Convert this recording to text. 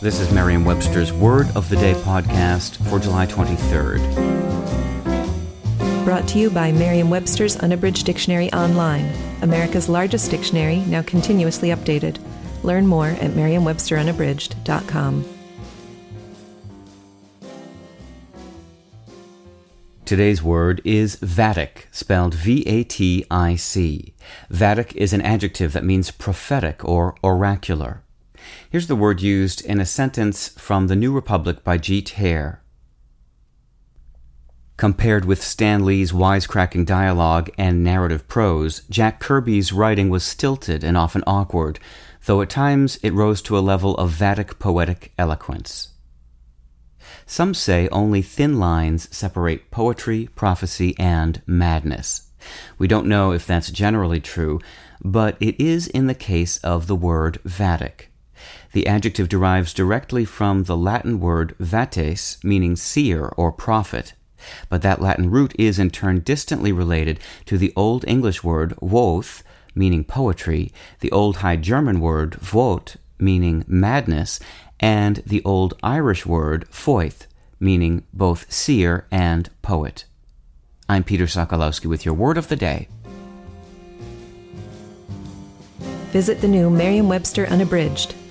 This is Merriam Webster's Word of the Day podcast for July 23rd. Brought to you by Merriam Webster's Unabridged Dictionary Online, America's largest dictionary, now continuously updated. Learn more at merriam-websterunabridged.com. Today's word is vatic, spelled V A T I C. Vatic is an adjective that means prophetic or oracular. Here's the word used in a sentence from The New Republic by Jeet Heer. Compared with Stan Lee's wisecracking dialogue and narrative prose, Jack Kirby's writing was stilted and often awkward, though at times it rose to a level of vatic poetic eloquence. Some say only thin lines separate poetry, prophecy, and madness. We don't know if that's generally true, but it is in the case of the word vatic. The adjective derives directly from the Latin word vates, meaning seer or prophet. But that Latin root is in turn distantly related to the Old English word woth, meaning poetry, the Old High German word wuot, meaning madness, and the Old Irish word fáith, meaning both seer and poet. I'm Peter Sokolowski with your word of the day. Visit the new Merriam Webster Unabridged